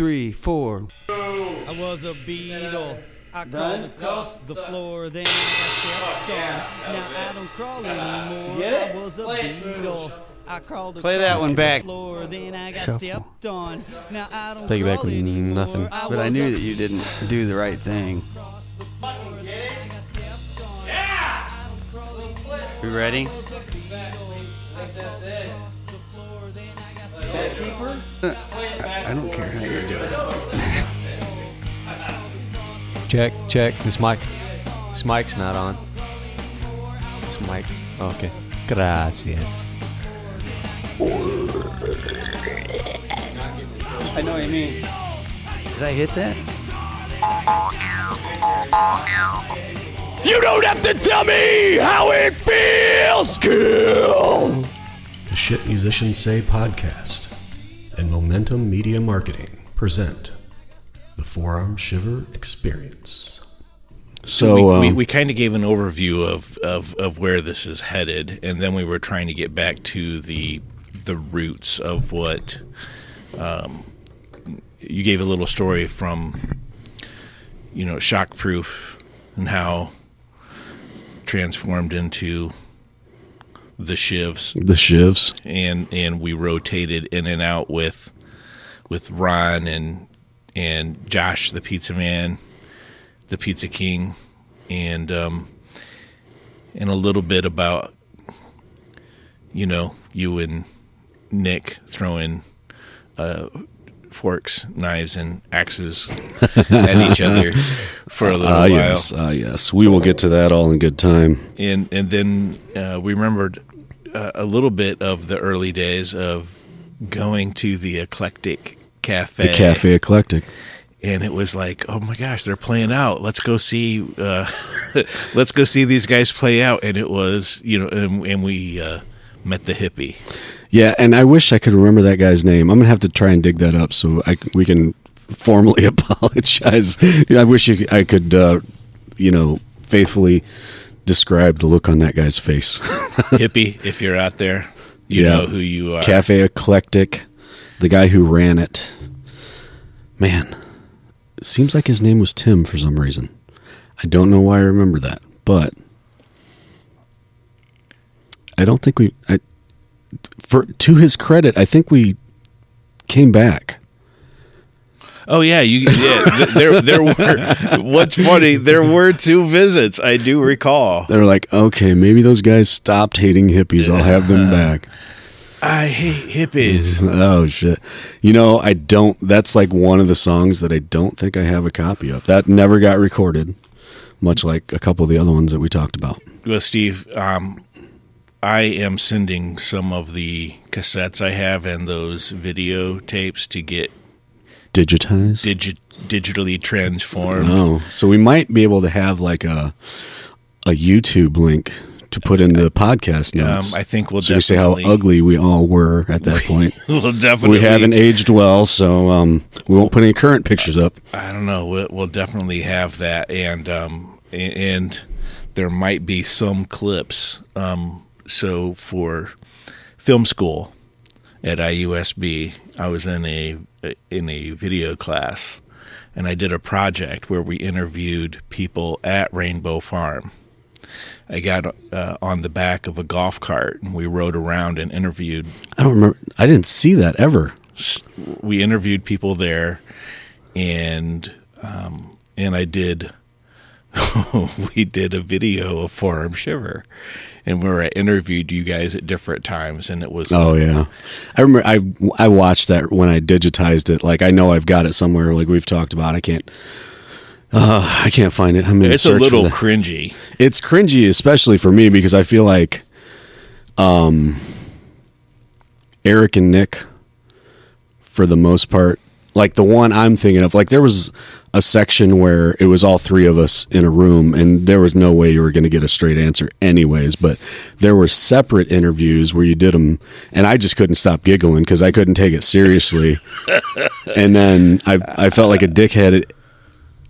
three, four. I was a beetle. I crawled across the floor, then I stepped oh, on. Now I don't crawl anymore. Get it? I was a beetle. I crawled Play that across one the back. Floor, then I got Shuffle. stepped on. Now I don't Take it back crawl with anymore. nothing. But I knew that you didn't do the right thing. You ready? I, I don't care how you do it. Check, check. This mic. This mic's not on. This mic. Okay. Gracias. I know what you mean. Did I hit that? You don't have to tell me how it feels. Kill. The Shit Musicians Say podcast and Momentum Media Marketing present the Forearm Shiver Experience. So we, um, we, we kind of gave an overview of, of, of where this is headed, and then we were trying to get back to the the roots of what um, you gave a little story from you know shockproof and how transformed into the shivs the shivs. and and we rotated in and out with with Ron and and Josh the pizza man, the pizza king, and um and a little bit about you know you and Nick throwing uh forks, knives, and axes at each other for a little Ah, while yes, ah, yes. We will get to that all in good time. and and then uh, we remembered uh, a little bit of the early days of going to the eclectic cafe The Cafe Eclectic. and it was like oh my gosh they're playing out let's go see uh, let's go see these guys play out and it was you know and, and we uh, met the hippie Yeah, and I wish I could remember that guy's name. I'm gonna have to try and dig that up so I we can formally apologize. I wish you, I could, uh, you know, faithfully describe the look on that guy's face. hippie if you're out there you Yeah. know who you are Cafe Eclectic, the guy who ran it. Man, it seems like his name was Tim for some reason. I don't know why I remember that, but I don't think we. I, for to his credit, I think we came back. Oh yeah, you yeah. th- There there were. What's funny? There were two visits. I do recall. They're like, okay, maybe those guys stopped hating hippies. I'll have them back. I hate hippies. Oh shit! You know, I don't. That's like one of the songs that I don't think I have a copy of. That never got recorded, much like a couple of the other ones that we talked about. Well, Steve, um, I am sending some of the cassettes I have and those videotapes to get Digitized. digi- digitally transformed. oh, so we might be able to have like a a YouTube link to put in the podcast Um, notes. I think we'll so we say how ugly we all were at that point. we'll definitely we haven't aged well, so um, we won't put any current pictures up. I don't know. We'll, we'll definitely have that, and um, and there might be some clips. Um, so for film school at IUSB, I was in a in a video class, and I did a project where we interviewed people at Rainbow Farm. I got uh, on the back of a golf cart, and we rode around and interviewed I don't remember. I didn't see that ever. we interviewed people there, and um, and I did we did a video of Forearm Shiver, and where I interviewed you guys at different times, and it was Oh yeah, I remember. I I watched that when I digitized it. Like I know I've got it somewhere. Like we've talked about. I can't. Uh, I can't find it. I'm in it's a little cringy. it's cringy, especially for me because I feel like, um, Eric and Nick, for the most part, like the one I'm thinking of, like there was a section where it was all three of us in a room, and there was no way you were going to get a straight answer, anyways. But there were separate interviews where you did them, and I just couldn't stop giggling because I couldn't take it seriously. and then I I felt like a dickhead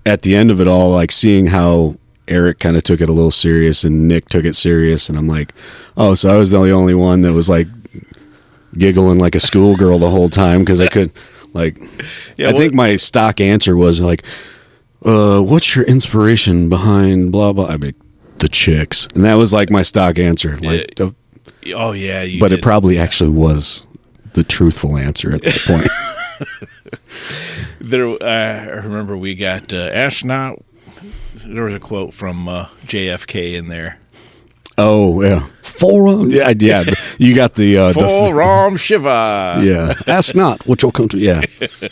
at the end of it all, like seeing how Eric kind of took it a little serious and Nick took it serious, and I'm like, oh, so I was the only one that was like giggling like a schoolgirl the whole time because I could Like, Yeah, I what- think my stock answer was like, uh, "What's your inspiration behind blah blah?" I mean, the chicks, and that was like my stock answer. Like, the, Oh yeah, you but it did. probably actually was the truthful answer at that point. there. Uh, I remember we got uh, astronaut. There was a quote from uh, JFK in there. Oh yeah, forum. Yeah, yeah. You got the uh, the For Shiva. yeah. Ask not what your country. Yeah,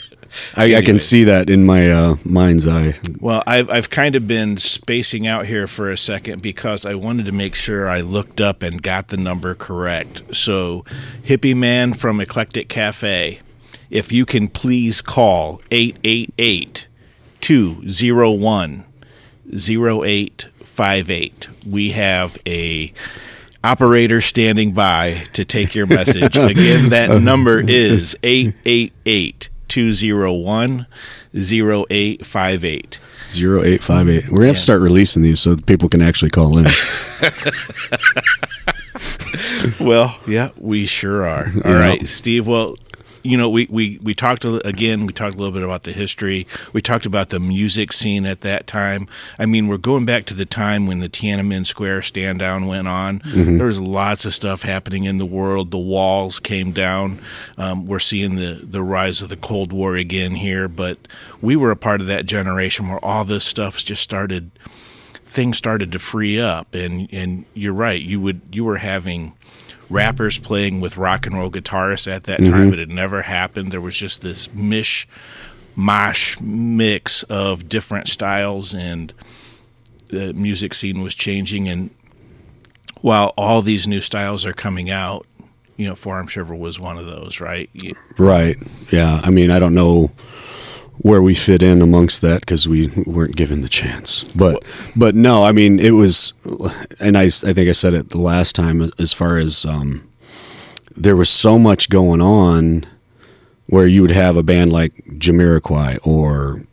I, I can see that in my uh, mind's eye. Well, I've I've kind of been spacing out here for a second because I wanted to make sure I looked up and got the number correct. So, Hippie Man from Eclectic Cafe, if you can please call 888 201 0858. We have a operator standing by to take your message. Again, that uh-huh. number is 888 201 0858. Zero eight five eight. We're gonna have to start releasing these so that people can actually call in. Well, yeah, we sure are. All Yeah. right, Steve. Well, you know, we, we, we talked again. We talked a little bit about the history. We talked about the music scene at that time. I mean, we're going back to the time when the Tiananmen Square stand down went on. There was lots of stuff happening in the world. The walls came down. Um, we're seeing the the rise of the Cold War again here. But we were a part of that generation where all this stuff just started things started to free up and and you're right you would you were having rappers playing with rock and roll guitarists at that mm-hmm. time. But it had never happened. There was just this mish mosh mix of different styles and the music scene was changing. And while all these new styles are coming out you know forearm shiver was one of those right? You- right. Yeah. I mean, I don't know where we fit in amongst that because we weren't given the chance. But but no, I mean, it was, and I I think I said it the last time as far as um, there was so much going on where you would have a band like Jamiroquai or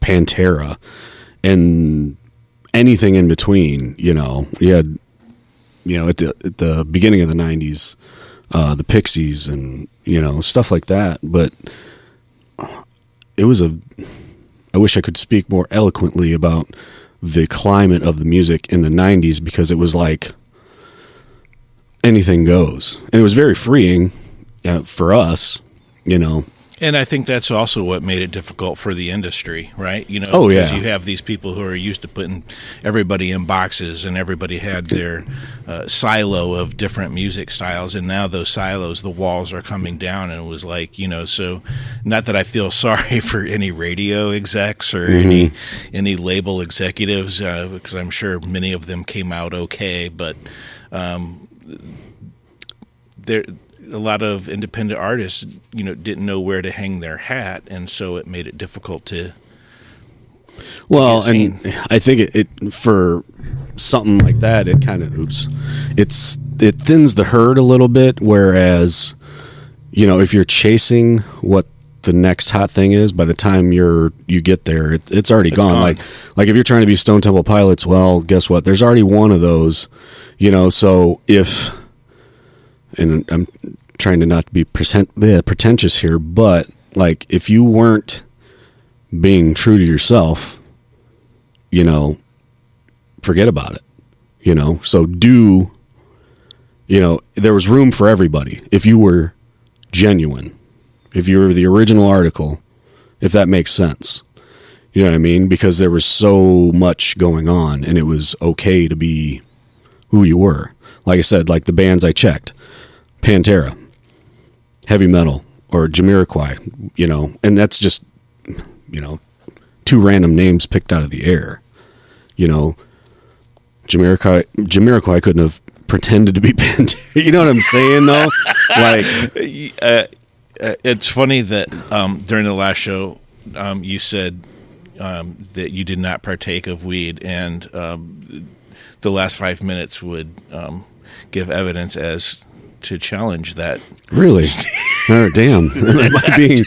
Pantera and anything in between. You know, you had you know at the at the beginning of the '90s, uh, the Pixies and you know stuff like that. But it was a. I wish I could speak more eloquently about the climate of the music in the '90s because it was like anything goes, and it was very freeing uh, for us. You know, And I think that's also what made it difficult for the industry, right? You know, Oh, because yeah. you have these people who are used to putting everybody in boxes, and everybody had their uh, silo of different music styles, and now those silos, the walls are coming down, and it was like, you know, so not that I feel sorry for any radio execs or any any label executives, uh, because I'm sure many of them came out okay, but um, there a lot of independent artists, you know, didn't know where to hang their hat, and so it made it difficult to. Well, get and I think it, it for something like that, it kind of oops, it's it thins the herd a little bit. Whereas, you know, if you're chasing what the next hot thing is, by the time you're you get there, it, it's already gone. gone. Like like if you're trying to be Stone Temple Pilots, well, guess what? There's already one of those. You know, so if and I'm trying to not be present, bleh, pretentious here, but like if you weren't being true to yourself, you know, forget about it. You know, so do, you know, there was room for everybody if you were genuine, if you were the original article, if that makes sense. You know what I mean? Because there was so much going on and it was okay to be who you were. Like I said, like the bands I checked Pantera, heavy metal, or Jamiroquai, you know, and that's just, you know, two random names picked out of the air. You know, Jamiroquai, Jamiroquai couldn't have pretended to be Pantera. You know what I'm saying, though? like, Uh, it's funny that um, during the last show, um, you said um, that you did not partake of weed, and um, the last five minutes would um, give evidence as to challenge that. really? oh, damn. Being,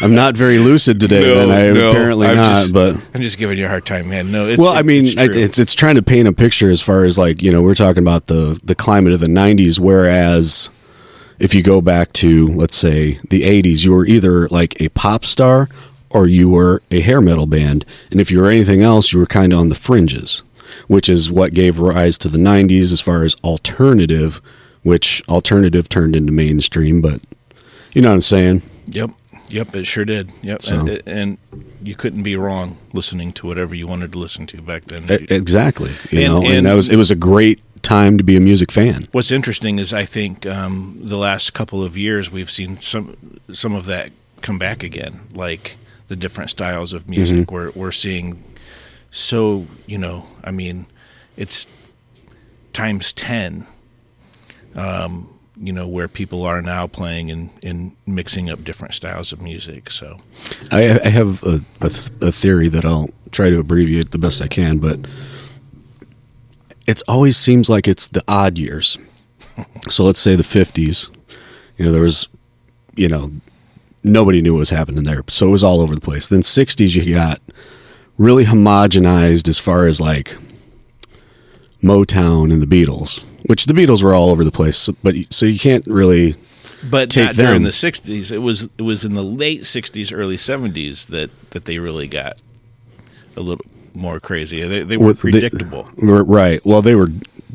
I'm not very lucid today, then I apparently I'm not, just, but. I'm just giving you a hard time, man. No, it's, well, I mean, it's, I- it's it's trying to paint a picture as far as like you know we're talking about the the climate of the '90s, whereas if you go back to let's say the 80s, you were either like a pop star or you were a hair metal band, and if you were anything else, you were kind of on the fringes, which is what gave rise to the 90s as far as alternative, which alternative turned into mainstream, but you know what I'm saying? Yep. Yep, it sure did. Yep, So- and, and you couldn't be wrong listening to whatever you wanted to listen to back then. Exactly. You And- know, and, and- that was it was a great time to be a music fan. What's interesting is I think um, the last couple of years we've seen some some of that come back again, like the different styles of music. We're we're seeing so you know, I mean, it's times ten. Um, you know where people are now playing and, and mixing up different styles of music. So I, I have a, a, a theory that I'll try to abbreviate the best I can, but it always seems like it's the odd years. So let's say the 50s, you know, there was, you know, nobody knew what was happening there. So it was all over the place. Then 60s, you got really homogenized as far as like Motown and the Beatles, which the Beatles were all over the place. But so you can't really but Take not during them. the '60s. It was it was in the late '60s, early '70s that that they really got a little more crazy. They, they were they- predictable. were- right. Well, they were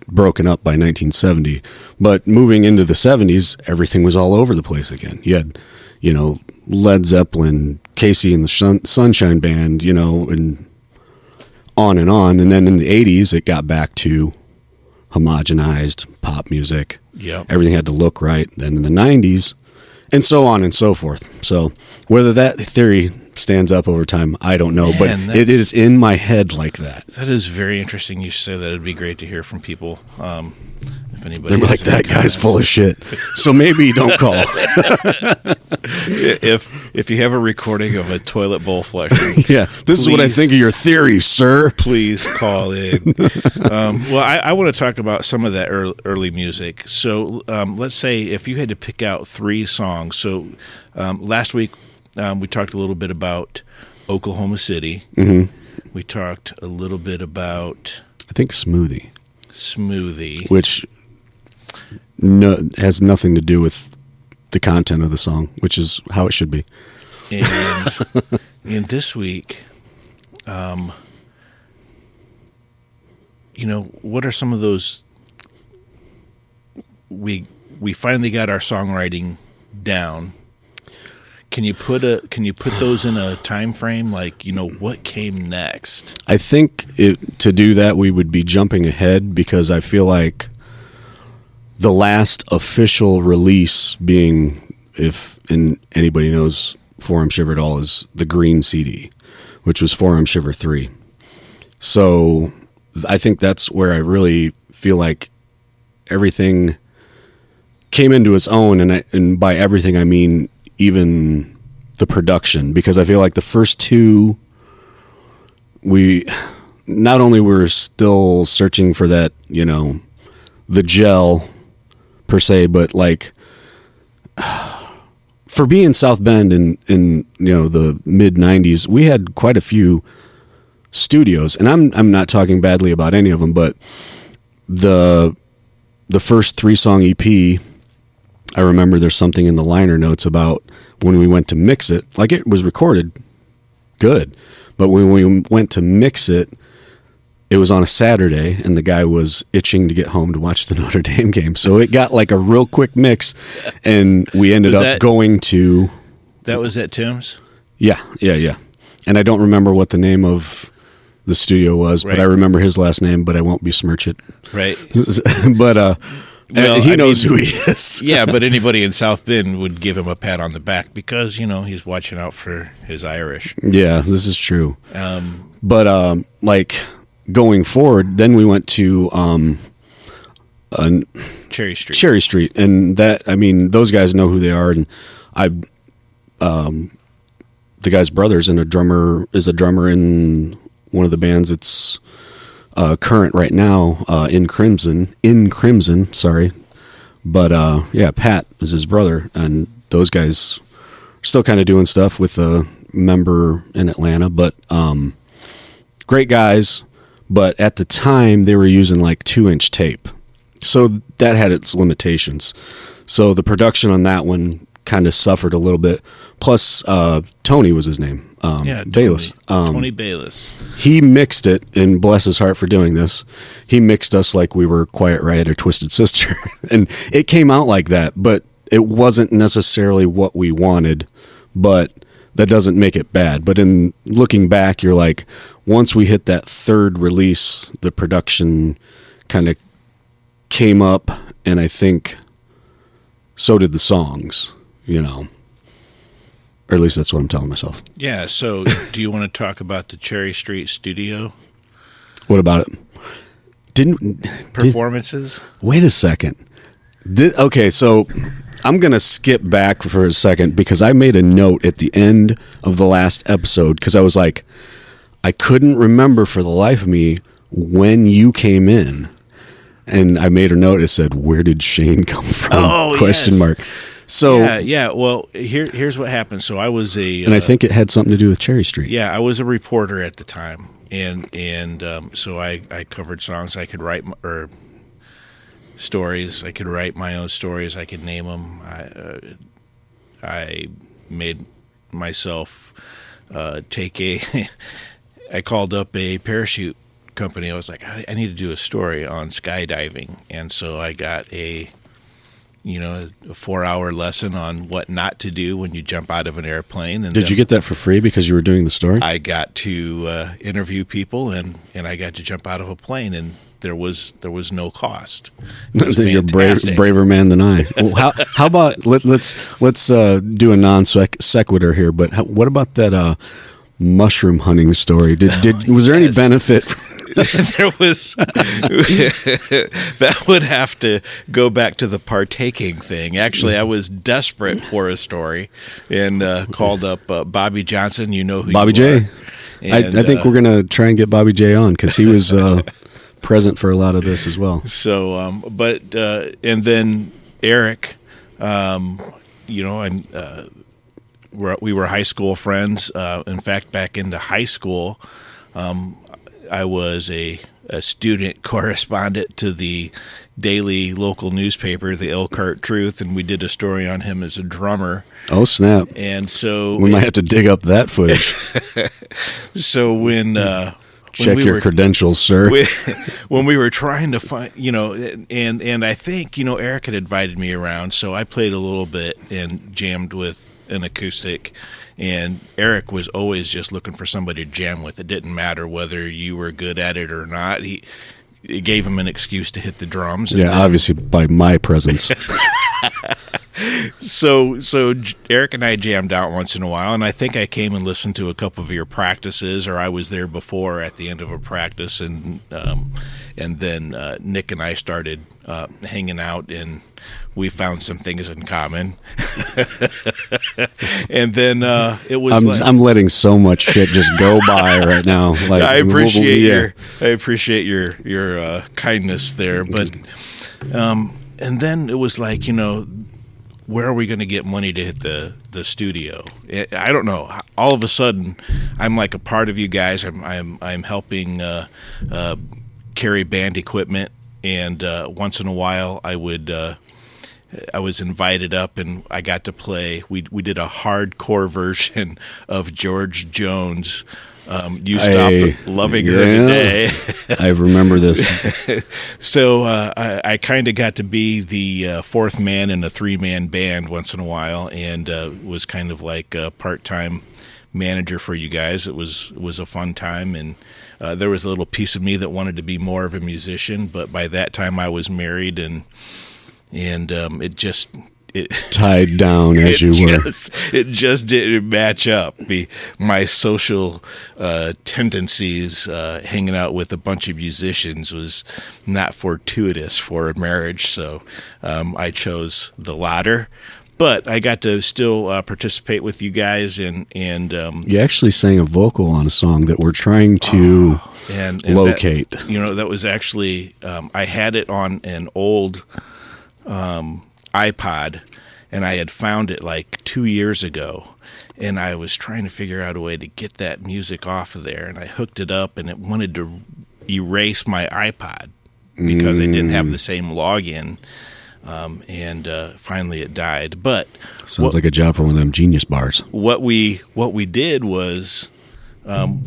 broken up by 1970, but moving into the 70s, everything was all over the place again. You had, you know, Led Zeppelin, KC and the Sun- Sunshine Band, you know, and on and on. And then in the 80s, it got back to homogenized pop music. Yeah. Everything had to look right. Then in the 90s, and so on and so forth. So whether that theory stands up over time, I don't know, Man, but it is in my head like that. That is very interesting. You say that it'd be great to hear from people. Um, if anybody, They're like, that guy's full of shit. So maybe don't call. If if you have a recording of a toilet bowl flushing, yeah, this is what I think of your theory, sir. please call in. um, well, I, I want to talk about some of that early, early music. So, um, let's say if you had to pick out three songs. So, um, last week um, we talked a little bit about Oklahoma City. Mm-hmm. We talked a little bit about I think smoothie, Smoothie. which no has nothing to do with the content of the song, which is how it should be. And and this week, um, you know, what are some of those? We we finally got our songwriting down. Can you put a Can you put those in a time frame? Like you know what came next? I think it, to do that, we would be jumping ahead because I feel like the last official release being, if and anybody knows Forearm Shiver at all, is the Green CD, which was Forearm Shiver 3. So I think that's where I really feel like everything came into its own. And, I, and by everything, I mean even the production, because I feel like the first two we not only were still searching for that, you know, the gel per se, but like for being South Bend in in you know the mid '90s, we had quite a few studios, and I'm I'm not talking badly about any of them, but the the first three song EP, I remember there's something in the liner notes about when we went to mix it, like it was recorded good. But when we went to mix it, it was on a Saturday, and the guy was itching to get home to watch the Notre Dame game. So it got like a real quick mix, and we ended up going to That was at Tim's. yeah, yeah, yeah. And I don't remember what the name of the studio was, but I remember his last name. But I won't besmirch it. Right. but uh, Well, he I knows mean- who he is. yeah, but anybody in South Bend would give him a pat on the back because you know he's watching out for his Irish. Yeah, this is true. Um, But um, like going forward, then we went to um, Cherry Street. Cherry Street, and that I mean, those guys know who they are, and I, um, the guy's brother's and a drummer is a drummer in one of the bands that's uh, current right now uh, in Crimson, in Crimson, sorry, but uh, yeah, Pat is his brother, and those guys are still kind of doing stuff with a member in Atlanta, but um, great guys. But at the time, they were using like two inch tape. So that had its limitations. So the production on that one kind of suffered a little bit. Plus, uh, Tony was his name. Um, Yeah, Tony, Bayless. Um, Tony Bayless. he mixed it, and bless his heart for doing this. He mixed us like we were Quiet Riot or Twisted Sister, and it came out like that. But it wasn't necessarily what we wanted. But that doesn't make it bad. But in looking back, you're like, once we hit that third release, the production kind of came up, and I think so did the songs. You know, or at least that's what I'm telling myself. Yeah. So, do you want to talk about the Cherry Street Studio What about it? Didn't did, performances? wait a second. Okay, so I'm gonna skip back for a second because I made a note at the end of the last episode because I was like, I couldn't remember for the life of me when you came in, and I made a note. It said, "Where did Shane come from?" Oh, Question yes. mark. So, yeah, yeah. Well, here here's what happened. So I was a and I uh, think it had something to do with Cherry Street. yeah, I was a reporter at the time, and and um, so I I covered songs. I could write m- or stories. I could write my own stories. I could name them. I uh, I made myself uh, take a. I called up a parachute company. I was like, I, I need to do a story on skydiving, and so I got a you know, a four hour lesson on what not to do when you jump out of an airplane. And Did you get that for free because you were doing the story? I got to uh, interview people and, and I got to jump out of a plane and there was there was no cost. Was You're brave, braver man than I. Well, how how about let, let's let's uh, do a non sequitur here? But how, what about that uh, mushroom hunting story? Did did was there any Yes. benefit? there was that would have to go back to the partaking thing. Actually, I was desperate for a story and uh, called up uh, Bobby Johnson. You know who Bobby J. are. I, And, I think uh, we're gonna try and get Bobby J on because he was uh, present for a lot of this as well. So, um, but uh, and then Eric, um, you know, and uh, we're, we were high school friends. Uh, in fact, back into high school, um, I was a, a student correspondent to the daily local newspaper, the Elkhart Truth, and we did a story on him as a drummer. Oh snap! And so, We might have to dig up that footage. so when uh, when Check we your were- credentials, sir. we, when we were trying to find, you know, and and I think you know Eric had invited me around, so I played a little bit and jammed with an acoustic, and Eric was always just looking for somebody to jam with. It didn't matter whether you were good at it or not. He it gave him an excuse to hit the drums. yeah, then- obviously by my presence. so so Eric and I jammed out once in a while, and I think I came and listened to a couple of your practices, or I was there before at the end of a practice, and um, and then uh, Nick and I started uh, hanging out, and we found some things in common, and then uh, it was. I'm like, I'm letting so much shit just go by right now. Like I appreciate yeah. your I appreciate your your uh, kindness there, but um, and then it was like you know, where are we going to get money to hit the the studio? I I don't know. All of a sudden, I'm like a part of you guys. I'm I'm I'm helping uh, uh, carry band equipment, and uh, once in a while, I would. Uh, I was invited up and I got to play. We we did a hardcore version of George Jones. Um, you stopped loving her today. I remember this. so uh, I, I kind of got to be the uh, fourth man in a three man band once in a while, and uh, was kind of like a part time manager for you guys. It was was a fun time, and uh, there was a little piece of me that wanted to be more of a musician, but by that time I was married, and and um, it just it. Tied down as you were. just, It just didn't match up. The my social uh, tendencies, uh, hanging out with a bunch of musicians, was not fortuitous for a marriage. So um, I chose the latter. But I got to still uh, participate with you guys, and and um, You actually sang a vocal on a song that we're trying to and, and locate. That, you know, that was actually um, I had it on an old um, iPod, and I had found it like two years ago, and I was trying to figure out a way to get that music off of there, and I hooked it up, and it wanted to erase my iPod because I didn't have the same login. Um, and uh, finally it died. But Sounds what, like a job for one of them genius bars. what we what we did was um,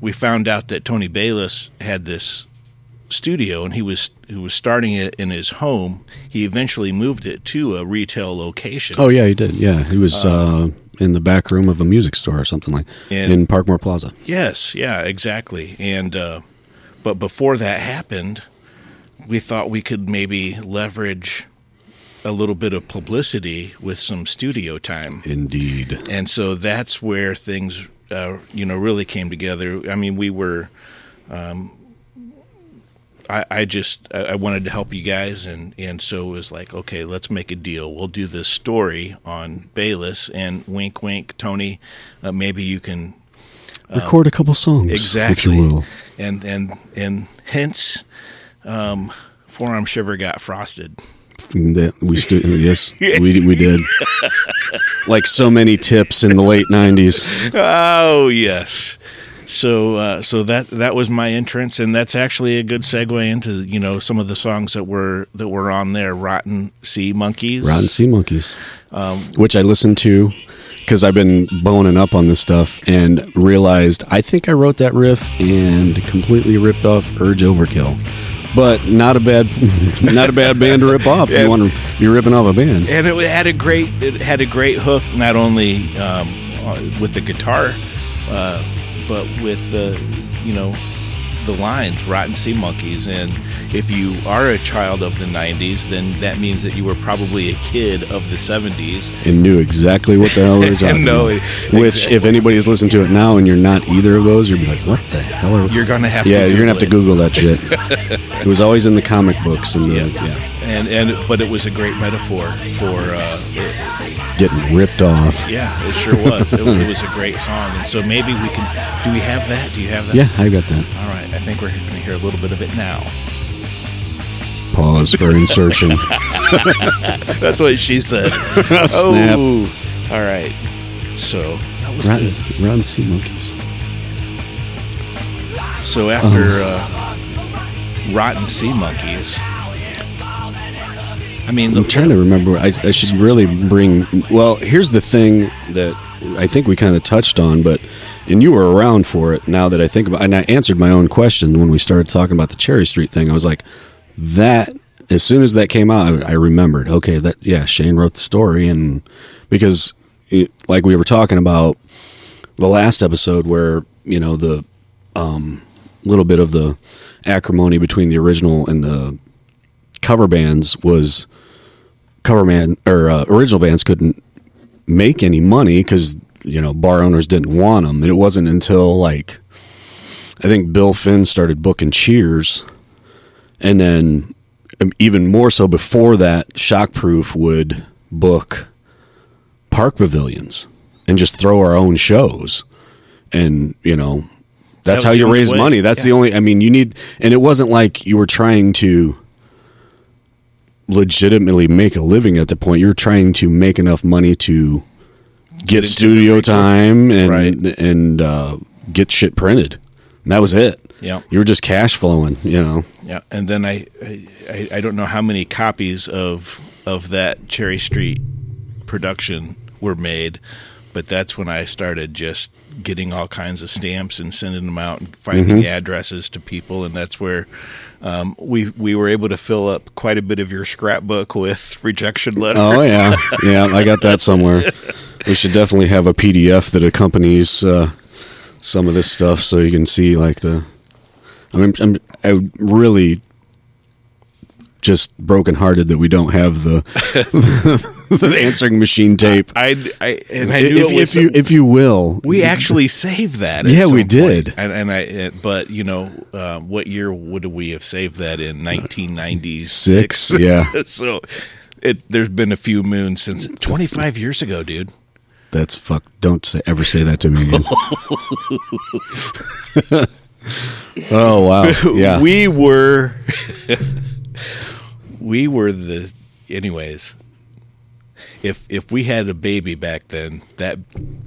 we found out that Tony Bayless had this studio and he was he was starting it in his home. He eventually moved it to a retail location. Oh yeah, he did. Yeah, he was uh, in the back room of a music store or something like And- in Parkmore Plaza. Yes, yeah, exactly. And uh, but before that happened, we thought we could maybe leverage a little bit of publicity with some studio time. Indeed. and so that's where things uh, you know really came together i mean we were um, I, I just I wanted to help you guys and and so it was like okay let's make a deal we'll do this story on Bayless and wink wink Tony uh, maybe you can Record a couple songs, exactly if you will. and and and hence um, forearm shiver got frosted That we stu- yes, we we did. like so many tips in the late '90s. Oh yes. So uh, so that that was my entrance, and that's actually a good segue into you know some of the songs that were that were on there. Rotten Sea Monkeys. Rotten Sea Monkeys, Um, which I listened to because I've been boning up on this stuff and realized I think I wrote that riff and completely ripped off Urge Overkill. But not a bad, not a bad band to rip off. You want to be ripping off a band. and it had a great it had a great hook, not only um, with the guitar, uh, but with uh, you know the lines "Rotten Sea Monkeys." And if you are a child of the '90s, then that means that you were probably a kid of the '70s. and knew exactly what the hell they were talking No, about. exactly. Which, if anybody's listening to it now and you're not either of those, you'd be like, "What the hell are?" You're gonna have to yeah, you're gonna have to Google Google that shit. it was always in the comic books and the Yeah. yeah, and and but it was a great metaphor for uh, getting ripped off. yeah it sure was it, it was a great song and so maybe we can do we have that do you have that Yeah, I got that. all right i think we're going to hear a little bit of it now Pause for insertion. that's what she said Snap. oh all right so that was Rotten, good. rotten sea monkeys. so after uh, rotten sea monkeys i mean the I'm trying to remember. I, I should really bring. Well, here's the thing that I think we kind of touched on, but and you were around for it. Now that I think about, and I answered my own question when we started talking about the Cherry Street thing. I was like, that. As soon as that came out, I, remembered. Okay, that yeah, Shane wrote the story, and because it, like we were talking about the last episode, where you know the um, little bit of the acrimony between the original and the cover bands was cover man or uh, original bands couldn't make any money because you know bar owners didn't want them and it wasn't until like i think bill finn started booking cheers and then um, even more so before that shockproof would book park pavilions and just throw our own shows. And you know that's how you raise way. money. That's the only i mean you need and it wasn't like you were trying to legitimately make a living at the point. You're trying to make enough money to get into studio time and Right. and uh, get shit printed. And that was it Yeah. you were just cash flowing you know Yeah, and then I, I I don't know how many copies of of that Cherry Street production were made, but that's when I started just getting all kinds of stamps and sending them out and finding Mm-hmm. addresses to people, and that's where um, we we were able to fill up quite a bit of your scrapbook with rejection letters. oh yeah yeah i got that somewhere we should definitely have a pdf that accompanies uh, some of this stuff so you can see like the i mean i'm I'm really just brokenhearted that we don't have the, the answering machine tape I, I and I knew if, if you if you will We actually saved that. at Yeah, we did. and, and I. it- But you know, uh, what year would we have saved that in? Nineteen ninety six. Six, yeah. so, it there's been a few moons since twenty five years ago, dude. That's fuck. Don't say, ever say that to me again. oh wow! Yeah, we were, we were the. Anyways, if if we had a baby back then, that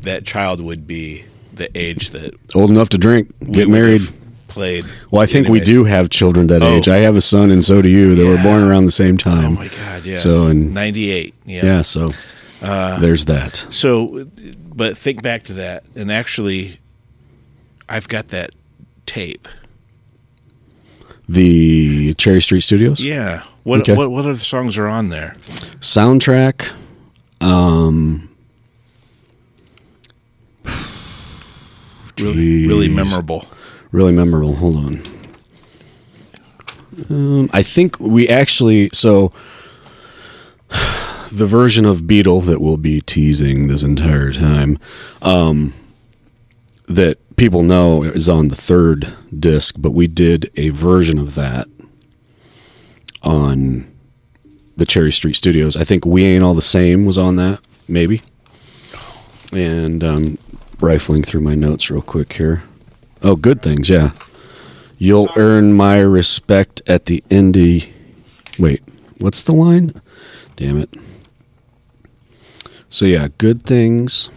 that child would be the age that old enough to drink, get married. played. Well, I think we do have children that Oh. age. I have a son, and so do you. That were born around the same time. Oh my god! Yes. So in ninety eight. Yeah. yeah, so Uh, there's that. So, but think back to that, and actually, I've got that tape. The Cherry Street Studios Yeah. What Okay. what what other songs are on there? soundtrack. Um, Really, really memorable. really memorable. Hold on. Um, I think we actually so the version of Beetle that we'll be teasing this entire time, um, that people know is on the third disc, but we did a version of that on the Cherry Street Studios. I think We Ain't All the Same was on that, maybe. And um, rifling through my notes real quick here. Oh, good things, yeah. You'll earn my respect at the indie. Wait, what's the line? Damn it. So yeah, good things.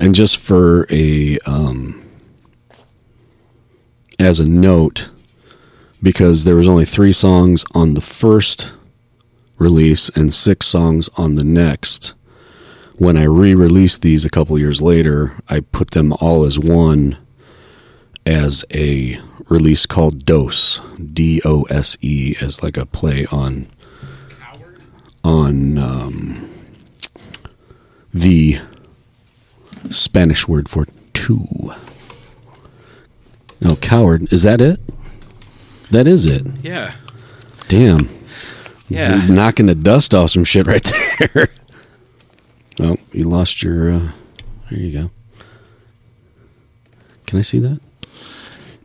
And just for a um as a note because there was only 3 songs on the first release and 6 songs on the next. When I re-released these a couple years later, I put them all as one as a release called Dose, D O S E, as like a play on on um, the Spanish word for two. No, coward. Is that it? That is it. Yeah. Damn. Yeah. You're knocking the dust off some shit right there. oh, you lost your. Uh, here you go. Can I see that?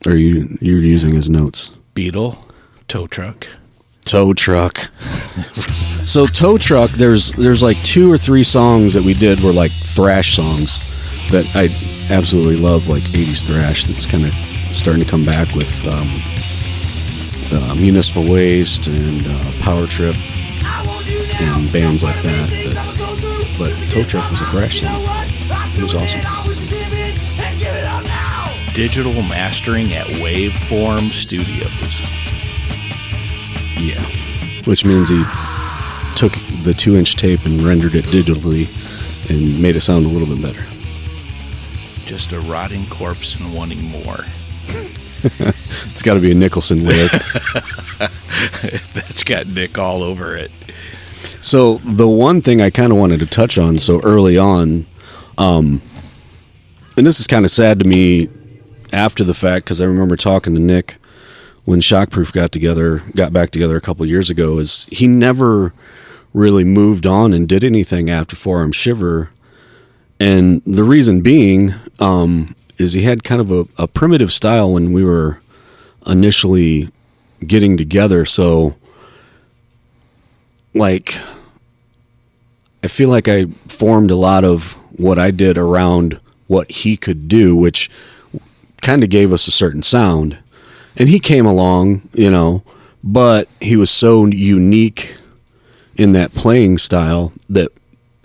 Or are you you're using his notes? Beetle, tow truck. Tow truck. so tow truck. There's there's like two or three songs that we did were like thrash songs that I absolutely love, like '80s thrash. That's kind of starting to come back with um, uh, Municipal Waste and uh, Power Trip and bands like that. that but tow truck was a thrash song. It was awesome. Digital mastering at Waveform Studios. Yeah. Which means he took the two inch tape and rendered it digitally and made it sound a little bit better. Just a rotting corpse and wanting more. It's got to be a Nicholson lyric. That's got Nick all over it. so the one thing I kind of wanted to touch on so early on, um, and this is kind of sad to me after the fact because I remember talking to Nick when Shockproof got together, got back together a couple years ago. Is he never really moved on and did anything after Forearm Shiver, and the reason being um, is he had kind of a, a primitive style when we were initially getting together. So, like, I feel like I formed a lot of what I did around what he could do, which kind of gave us a certain sound. And he came along, you know, but he was so unique in that playing style that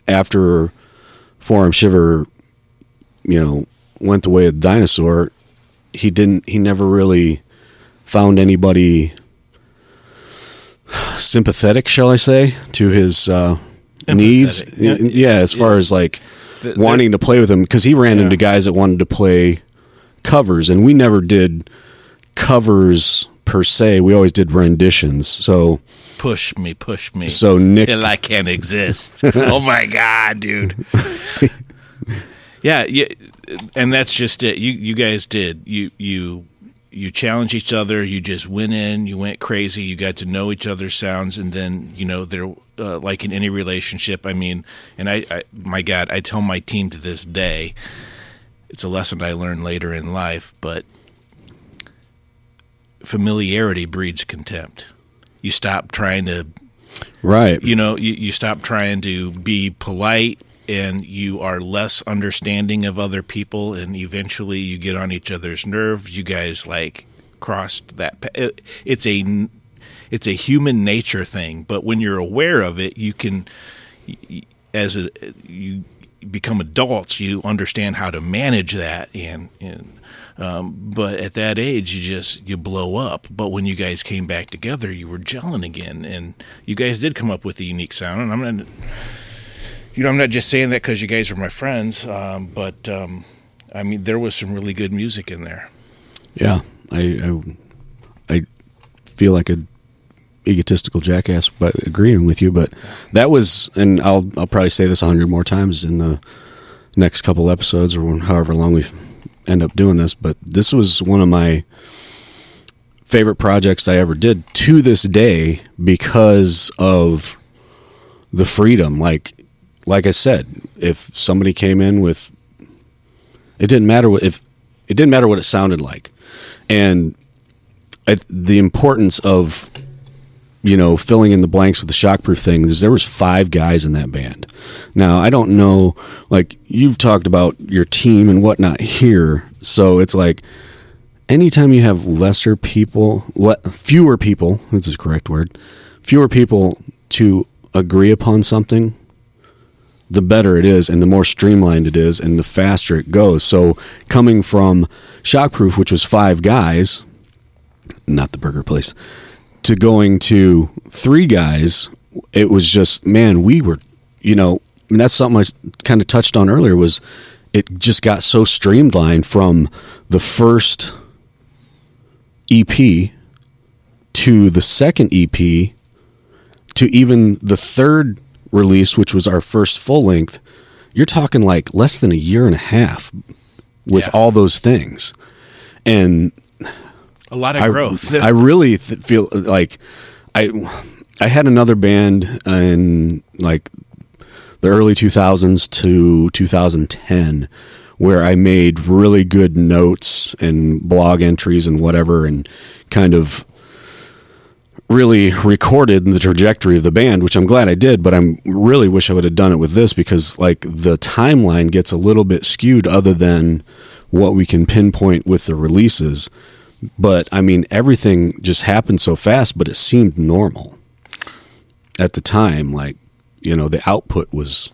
after Forearm Shiver, you know, went the way of the dinosaur, he didn't, he never really found anybody sympathetic, shall I say, to his uh, needs. Yeah, Yeah. as far as like The- wanting to play with him, because he ran Yeah. into guys that wanted to play covers, and we never did covers per se. We always did renditions. So Push me, push me. So Nick- till I can't exist. oh my god, dude. yeah, yeah, and that's just it. You you guys did. You you you challenged each other. You just went in. You went crazy. You got to know each other's sounds, and then you know they're uh, like in any relationship. I mean, and I, I my God, I tell my team to this day. It's a lesson I learned later in life, but familiarity breeds contempt. You stop trying to right, you know you, you stop trying to be polite and you are less understanding of other people and eventually you get on each other's nerves you guys like crossed that it, it's a it's a human nature thing but when you're aware of it you can as a you become adults, you understand how to manage that, and and um, but at that age, you just you blow up. But when you guys came back together, you were gelling again, and you guys did come up with a unique sound. And I'm not, you know, I'm not just saying that because you guys are my friends, um, but um, I mean, there was some really good music in there. Yeah, I, I, I feel like a egotistical jackass by agreeing with you, but that was, and I'll I'll probably say this a hundred more times in the next couple episodes or however long we end up doing this, but this was one of my favorite projects I ever did to this day because of the freedom. Like, like I said, if somebody came in with, it didn't matter what if it didn't matter what it sounded like, and the importance of you know filling in the blanks with the shockproof thing is there was five guys in that band. Now i don't know like you've talked about your team and whatnot here so it's like anytime you have lesser people le- fewer people that's the correct word fewer people to agree upon something the better it is and the more streamlined it is and the faster it goes. So coming from shockproof which was five guys not the burger place to going to three guys, it was just man, we were, you know, and that's something I kind of touched on earlier was it just got so streamlined from the first EP to the second EP to even the third release, which was our first full length. You're talking like less than a year and a half with Yeah. all those things. And A lot of I, growth. I really th- feel like I I had another band in like the early 2000s to 2010 where I made really good notes and blog entries and whatever and kind of really recorded the trajectory of the band, which I'm glad I did, but I'm really wish I would have done it with this because like the timeline gets a little bit skewed other than what we can pinpoint with the releases. But I mean everything just happened so fast, but it seemed normal. At the time, like, you know, the output was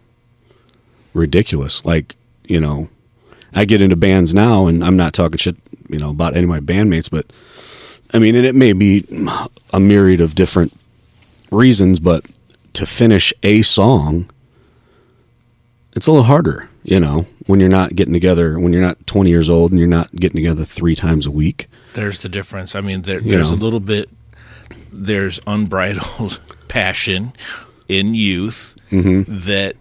ridiculous. Like, you know, I get into bands now and I'm not talking shit, you know, about any of my bandmates, but I mean, and it may be a myriad of different reasons, but to finish a song, it's a little harder, you know, when you're not getting together, when you're not 20 years old and you're not getting together three times a week. there's the difference. I mean, there, there's know. a little bit. There's unbridled passion in youth Mm-hmm. that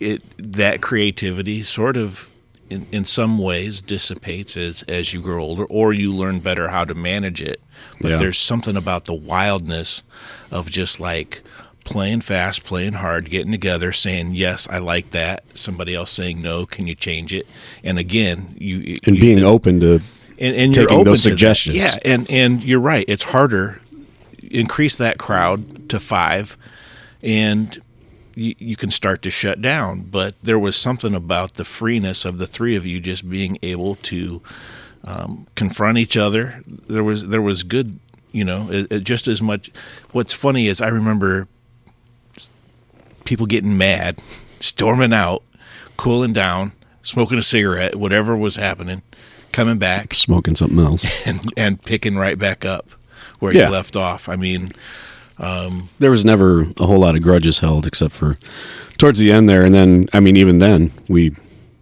it that creativity sort of in, in some ways dissipates as as you grow older or you learn better how to manage it but Yeah. there's something about the wildness of just like playing fast playing hard getting together saying yes i like that somebody else saying no can you change it and again you And you being did- open to, and, and taking open those to that. suggestions. Yeah, and and you're right. It's harder. Increase that crowd to five, and you, you can start to shut down. But there was something about the freeness of the three of you just being able to um, confront each other. There was there was good, you know, it, it just as much. What's funny is I remember people getting mad, storming out, cooling down, smoking a cigarette, whatever was happening, coming back smoking something else. and and picking right back up where Yeah. you left off. I mean, there was never a whole lot of grudges held except for towards the end there. And then, I mean, even then, we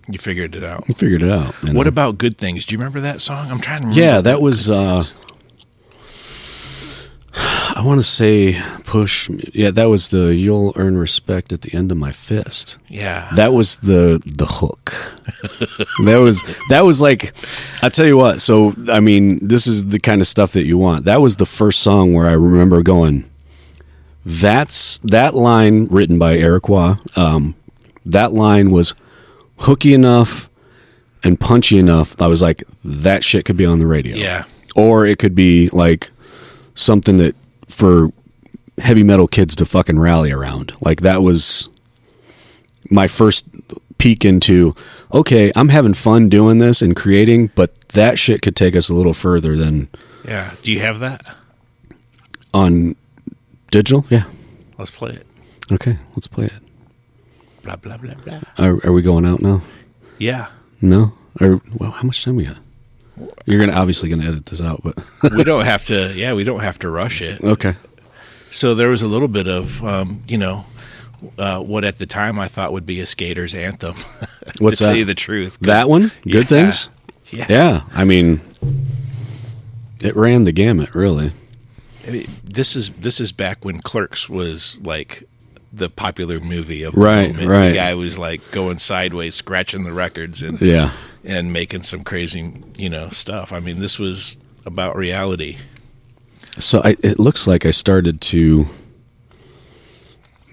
you figured it out. You figured it out. you What know? about good things? Do you remember that song? I'm trying to remember. Yeah, that was. Uh I want to say push. Yeah, that was the "You'll earn respect at the end of my fist." yeah. That was the the hook. that was that was like, I tell you what. So I mean, this is the kind of stuff that you want. That was the first song where I remember going. That's that line written by Eric Waugh. Um, that line was hooky enough and punchy enough. I was like, that shit could be on the radio yeah. or it could be like something that for heavy metal kids to fucking rally around. Like that was my first peek into okay, I'm having fun doing this and creating, but that shit could take us a little further than Yeah. Do you have that? on digital. Yeah. Let's play it. Okay, let's play it. blah blah blah blah. Are, are we going out now? Yeah, No. Or well, how much time we got? You're gonna obviously gonna edit this out, but we don't have to. Yeah, we don't have to rush it. okay. So there was a little bit of, um, you know, uh, what at the time I thought would be a skater's anthem. What's to tell that? you the truth, That one, good Yeah. things. Yeah. Yeah, I mean, it ran the gamut, really. I mean, this is this is back when Clerks was like the popular movie of the Right, moment. right. The guy was like going sideways, scratching the records, and Yeah. And making some crazy, you know, stuff. I mean, this was about reality. So I, it looks like I started to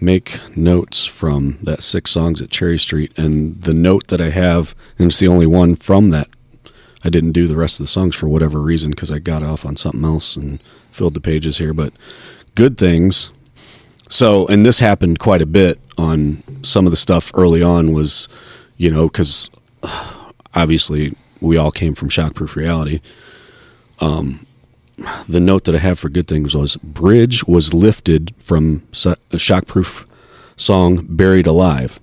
make notes from that six songs at Cherry Street, and the note that I have, and it's the only one from that. I didn't do the rest of the songs for whatever reason because I got off on something else and filled the pages here. But good things. So, and this happened quite a bit on some of the stuff early on. Was you know because obviously we all came from Shockproof Reality um, the note that I have for good things was bridge was lifted from a shockproof song buried alive.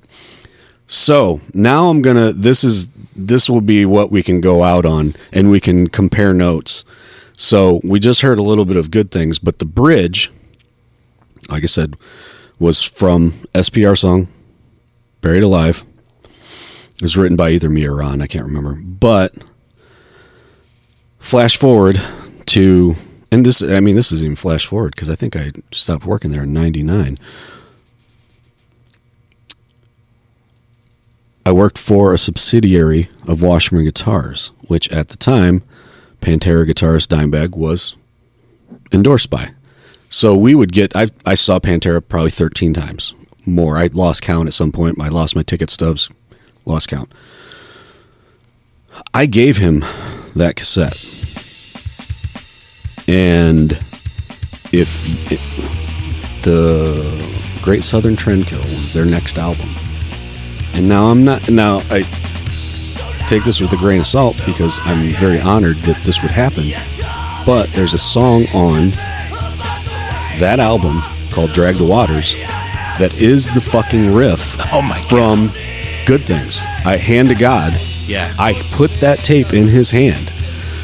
So now I'm gonna this is this will be what we can go out on and we can compare notes. So we just heard a little bit of good things, but the bridge, like I said, was from SPR song Buried Alive. It was written by either me or Ron, I can't remember. But flash forward to and this i mean this is even flash forward because i think i stopped working there in 99 i worked for a subsidiary of washburn guitars which at the time pantera guitarist dimebag was endorsed by. So we would get i, I saw pantera probably 13 times more. I lost count at some point. I lost my ticket stubs lost count. I gave him that cassette. And if it, the Great Southern Trendkill was their next album, and now I'm not now I take this with a grain of salt because I'm very honored that this would happen. But there's a song on that album called "Drag the Waters" that is the fucking riff Oh from Good Things. I hand to God. Yeah. I put that tape in his hand.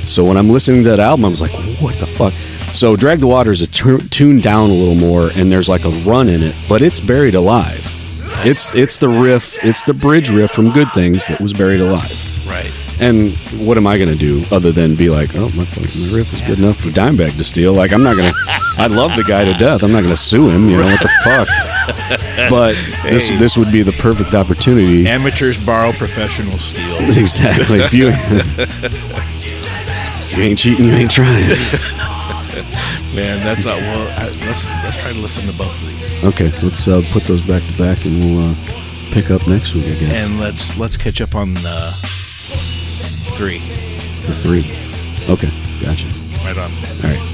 So when I'm listening to that album, I was like, what the fuck? So Drag the Waters is tu- tuned down a little more, and there's like a run in it, but it's buried alive. It's it's the riff, it's the bridge riff from Good Things that was buried alive. Right. And what am I going to do other than be like, oh, my, my riff is good enough for Dimebag to steal? Like, I'm not going to. I love the guy to death. I'm not going to sue him. You know what the fuck? But this Hey. this would be the perfect opportunity. Amateurs borrow, professionals steal. exactly. If you, you ain't cheating, you ain't trying. Man, that's uh, well. I, let's let's try to listen to both of these, Okay, let's uh, put those back to back, and we'll uh, pick up next week. I guess and let's let's catch up on the three. the three. Okay, gotcha. Right on. All right.